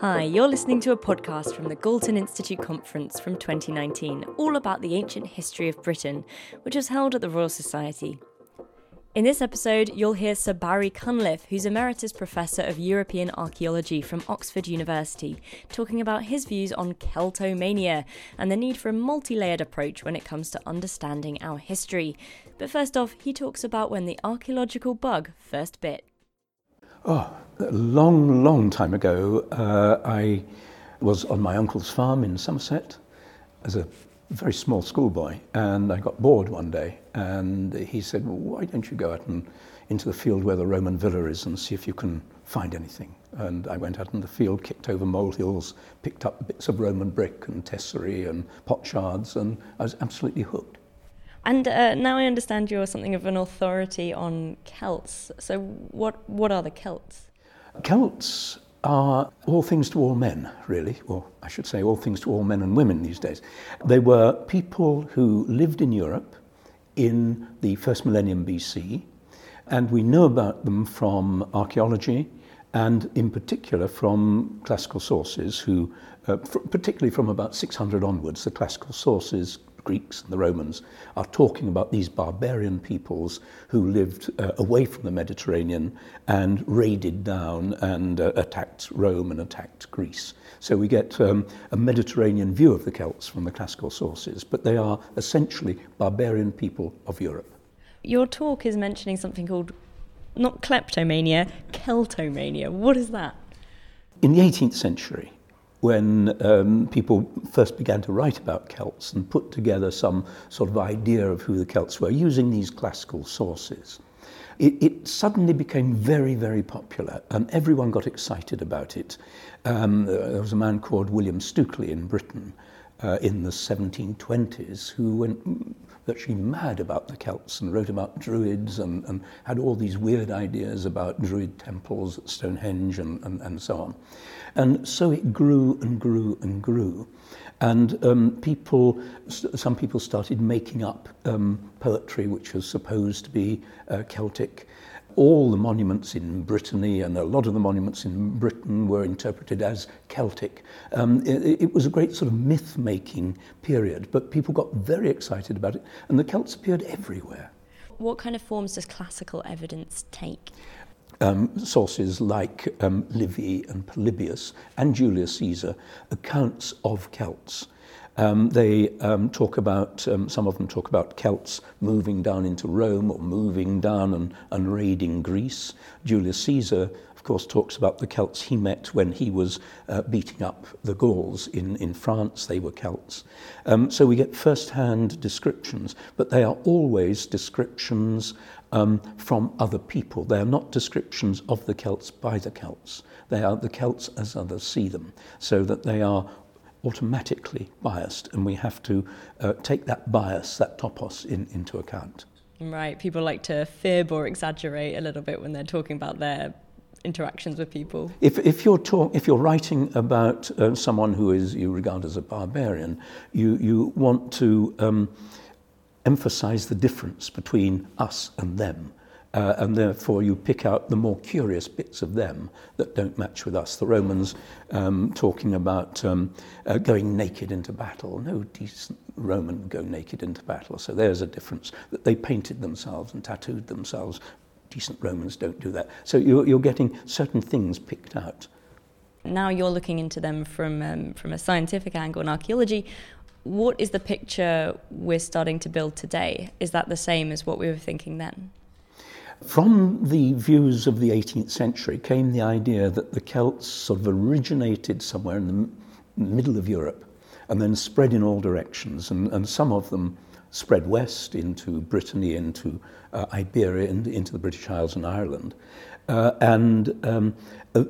Hi, you're listening to a podcast from the Galton Institute Conference from 2019, all about the ancient history of Britain, which was held at the Royal Society. In this episode, you'll hear Sir Barry Cunliffe, who's Emeritus Professor of European Archaeology from Oxford University, talking about his views on Celtomania and the need for a multi layered approach when it comes to understanding our history. But first off, he talks about when the archaeological bug first bit. Oh, a long, long time ago, uh, I was on my uncle's farm in Somerset as a very small schoolboy, and I got bored one day, and he said, well, "Why don't you go out and into the field where the Roman villa is and see if you can find anything?" And I went out in the field, kicked over molehills, picked up bits of Roman brick and tesserae and potsherds, and I was absolutely hooked. And uh, now I understand you're something of an authority on Celts. So, what, what are the Celts? Celts are all things to all men, really, or I should say, all things to all men and women these days. They were people who lived in Europe in the first millennium BC, and we know about them from archaeology and, in particular, from classical sources, who, uh, fr- particularly from about 600 onwards, the classical sources Greeks and the Romans are talking about these barbarian peoples who lived uh, away from the Mediterranean and raided down and uh, attacked Rome and attacked Greece. So we get um, a Mediterranean view of the Celts from the classical sources, but they are essentially barbarian people of Europe. Your talk is mentioning something called not kleptomania, Celtomania. What is that? In the 18th century, when um, people first began to write about Celts and put together some sort of idea of who the Celts were using these classical sources. It, it suddenly became very, very popular and everyone got excited about it. Um, there was a man called William Stukeley in Britain uh, in the 1720s who went mm, virtually mad about the Celts and wrote about Druids and, and had all these weird ideas about Druid temples at Stonehenge and, and, and so on. And so it grew and grew and grew. And um, people, some people started making up um, poetry which was supposed to be uh, Celtic. All the monuments in Brittany and a lot of the monuments in Britain were interpreted as Celtic. Um, it, it was a great sort of myth-making period, but people got very excited about it, and the Celts appeared everywhere. What kind of forms does classical evidence take? um, sources like um, Livy and Polybius and Julius Caesar accounts of Celts. Um, they um, talk about, um, some of them talk about Celts moving down into Rome or moving down and, and raiding Greece. Julius Caesar, of course, talks about the Celts he met when he was uh, beating up the Gauls in, in France. They were Celts. Um, so we get first hand descriptions, but they are always descriptions um, from other people. They are not descriptions of the Celts by the Celts. They are the Celts as others see them, so that they are automatically biased, and we have to uh, take that bias, that topos, in, into account. Right, people like to fib or exaggerate a little bit when they're talking about their interactions with people. If, if, you're, talk, if you're writing about uh, someone who is you regard as a barbarian, you, you want to um, emphasize the difference between us and them. uh, and therefore you pick out the more curious bits of them that don't match with us. The Romans um, talking about um, uh, going naked into battle. No decent Roman would go naked into battle, so there's a difference. That they painted themselves and tattooed themselves. Decent Romans don't do that. So you're, you're getting certain things picked out. Now you're looking into them from um, from a scientific angle in archaeology. What is the picture we're starting to build today? Is that the same as what we were thinking then? From the views of the 18th century came the idea that the Celts sort of originated somewhere in the m- middle of Europe and then spread in all directions, and, and some of them spread west into Brittany, into uh, Iberia, and into the British Isles and Ireland. Uh, and um, uh,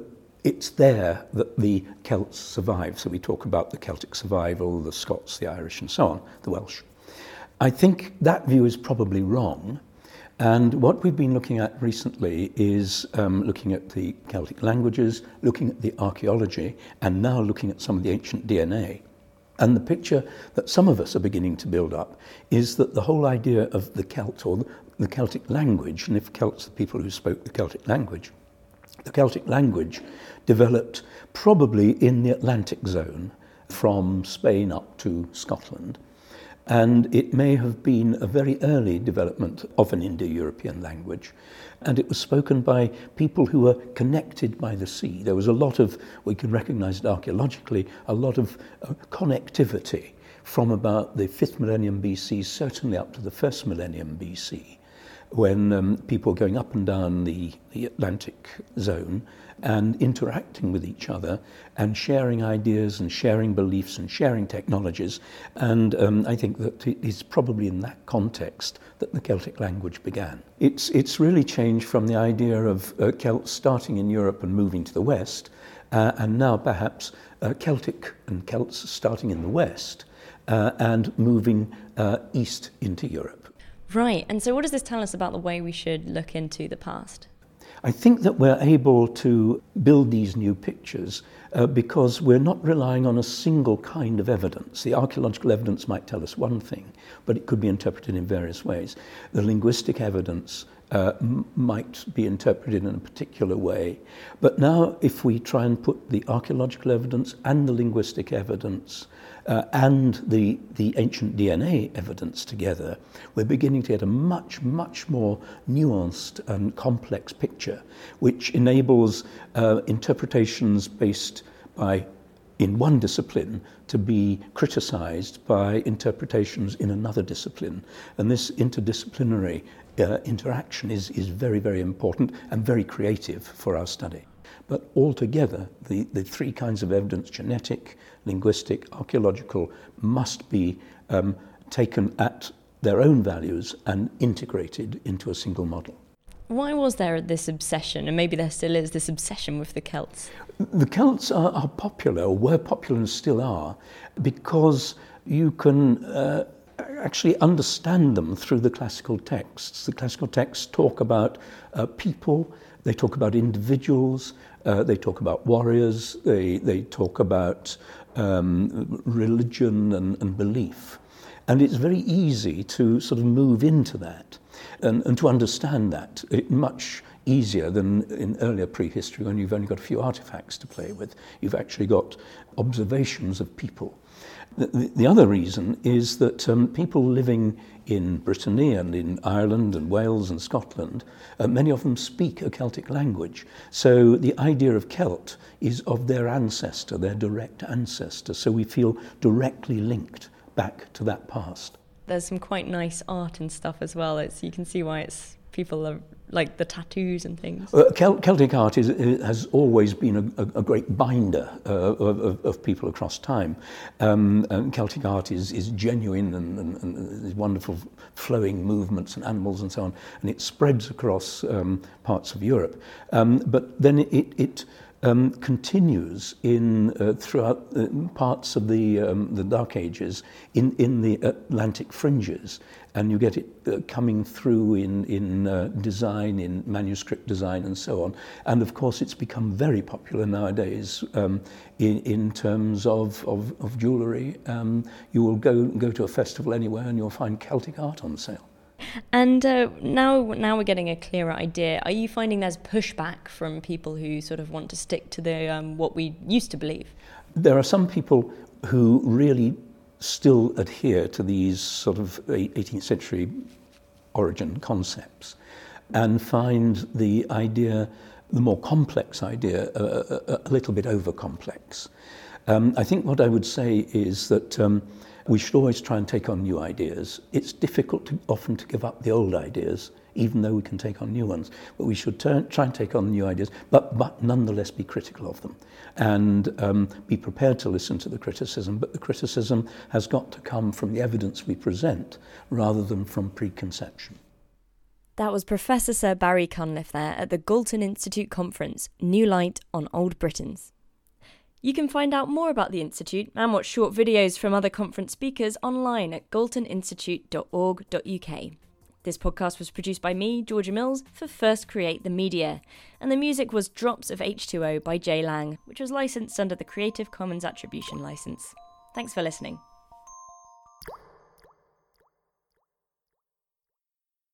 it's there that the Celts survive. So we talk about the Celtic survival, the Scots, the Irish, and so on, the Welsh. I think that view is probably wrong. And what we've been looking at recently is um, looking at the Celtic languages, looking at the archaeology, and now looking at some of the ancient DNA. And the picture that some of us are beginning to build up is that the whole idea of the Celt or the Celtic language, and if Celts the people who spoke the Celtic language, the Celtic language developed probably in the Atlantic zone from Spain up to Scotland. And it may have been a very early development of an Indo European language. And it was spoken by people who were connected by the sea. There was a lot of, we can recognize it archaeologically, a lot of uh, connectivity from about the 5th millennium BC, certainly up to the 1st millennium BC. When um, people are going up and down the, the Atlantic zone and interacting with each other and sharing ideas and sharing beliefs and sharing technologies. And um, I think that it is probably in that context that the Celtic language began. It's, it's really changed from the idea of uh, Celts starting in Europe and moving to the West, uh, and now perhaps uh, Celtic and Celts starting in the West uh, and moving uh, east into Europe. Right. And so, what does this tell us about the way we should look into the past? I think that we're able to build these new pictures uh, because we're not relying on a single kind of evidence. The archaeological evidence might tell us one thing, but it could be interpreted in various ways. The linguistic evidence uh, might be interpreted in a particular way. But now, if we try and put the archaeological evidence and the linguistic evidence uh, and the, the ancient DNA evidence together, we're beginning to get a much, much more nuanced and complex picture, which enables uh, interpretations based by in one discipline to be criticized by interpretations in another discipline. And this interdisciplinary uh, interaction is, is very, very important and very creative for our study. But altogether, the, the three kinds of evidence genetic, linguistic, archaeological must be um, taken at their own values and integrated into a single model. Why was there this obsession, and maybe there still is this obsession with the Celts? The Celts are, are popular, or were popular and still are, because you can uh, actually understand them through the classical texts. The classical texts talk about uh, people, they talk about individuals, uh, they talk about warriors, they, they talk about um, religion and, and belief. And it's very easy to sort of move into that And, and to understand that, it much easier than in earlier prehistory when you've only got a few artifacts to play with. You've actually got observations of people. The, the other reason is that um, people living in Brittany and in Ireland and Wales and Scotland, uh, many of them speak a Celtic language. So the idea of Celt is of their ancestor, their direct ancestor. So we feel directly linked back to that past there's some quite nice art and stuff as well. It's you can see why it's people are like the tattoos and things. Uh, Celtic art is, has always been a, a, a great binder uh, of, of people across time. Um, and Celtic art is, is genuine and, and, and is wonderful flowing movements and animals and so on, and it spreads across um, parts of Europe. Um, but then it, it um, continues in uh, throughout uh, parts of the um, the Dark Ages in in the Atlantic fringes, and you get it uh, coming through in in uh, design, in manuscript design, and so on. And of course, it's become very popular nowadays um, in in terms of of, of jewellery. Um, you will go go to a festival anywhere, and you'll find Celtic art on sale. And uh, now, now we're getting a clearer idea. Are you finding there's pushback from people who sort of want to stick to the um, what we used to believe? There are some people who really still adhere to these sort of 18th century origin concepts and find the idea, the more complex idea, uh, a, a, little bit over complex. Um, I think what I would say is that. Um, we should always try and take on new ideas. It's difficult to, often to give up the old ideas, even though we can take on new ones. But we should turn, try and take on new ideas, but, but nonetheless be critical of them and um, be prepared to listen to the criticism. But the criticism has got to come from the evidence we present rather than from preconception. That was Professor Sir Barry Cunliffe there at the Galton Institute Conference, New Light on Old Britons. You can find out more about the Institute and watch short videos from other conference speakers online at galtoninstitute.org.uk. This podcast was produced by me, Georgia Mills, for First Create the Media, and the music was Drops of H2O by Jay Lang, which was licensed under the Creative Commons Attribution License. Thanks for listening.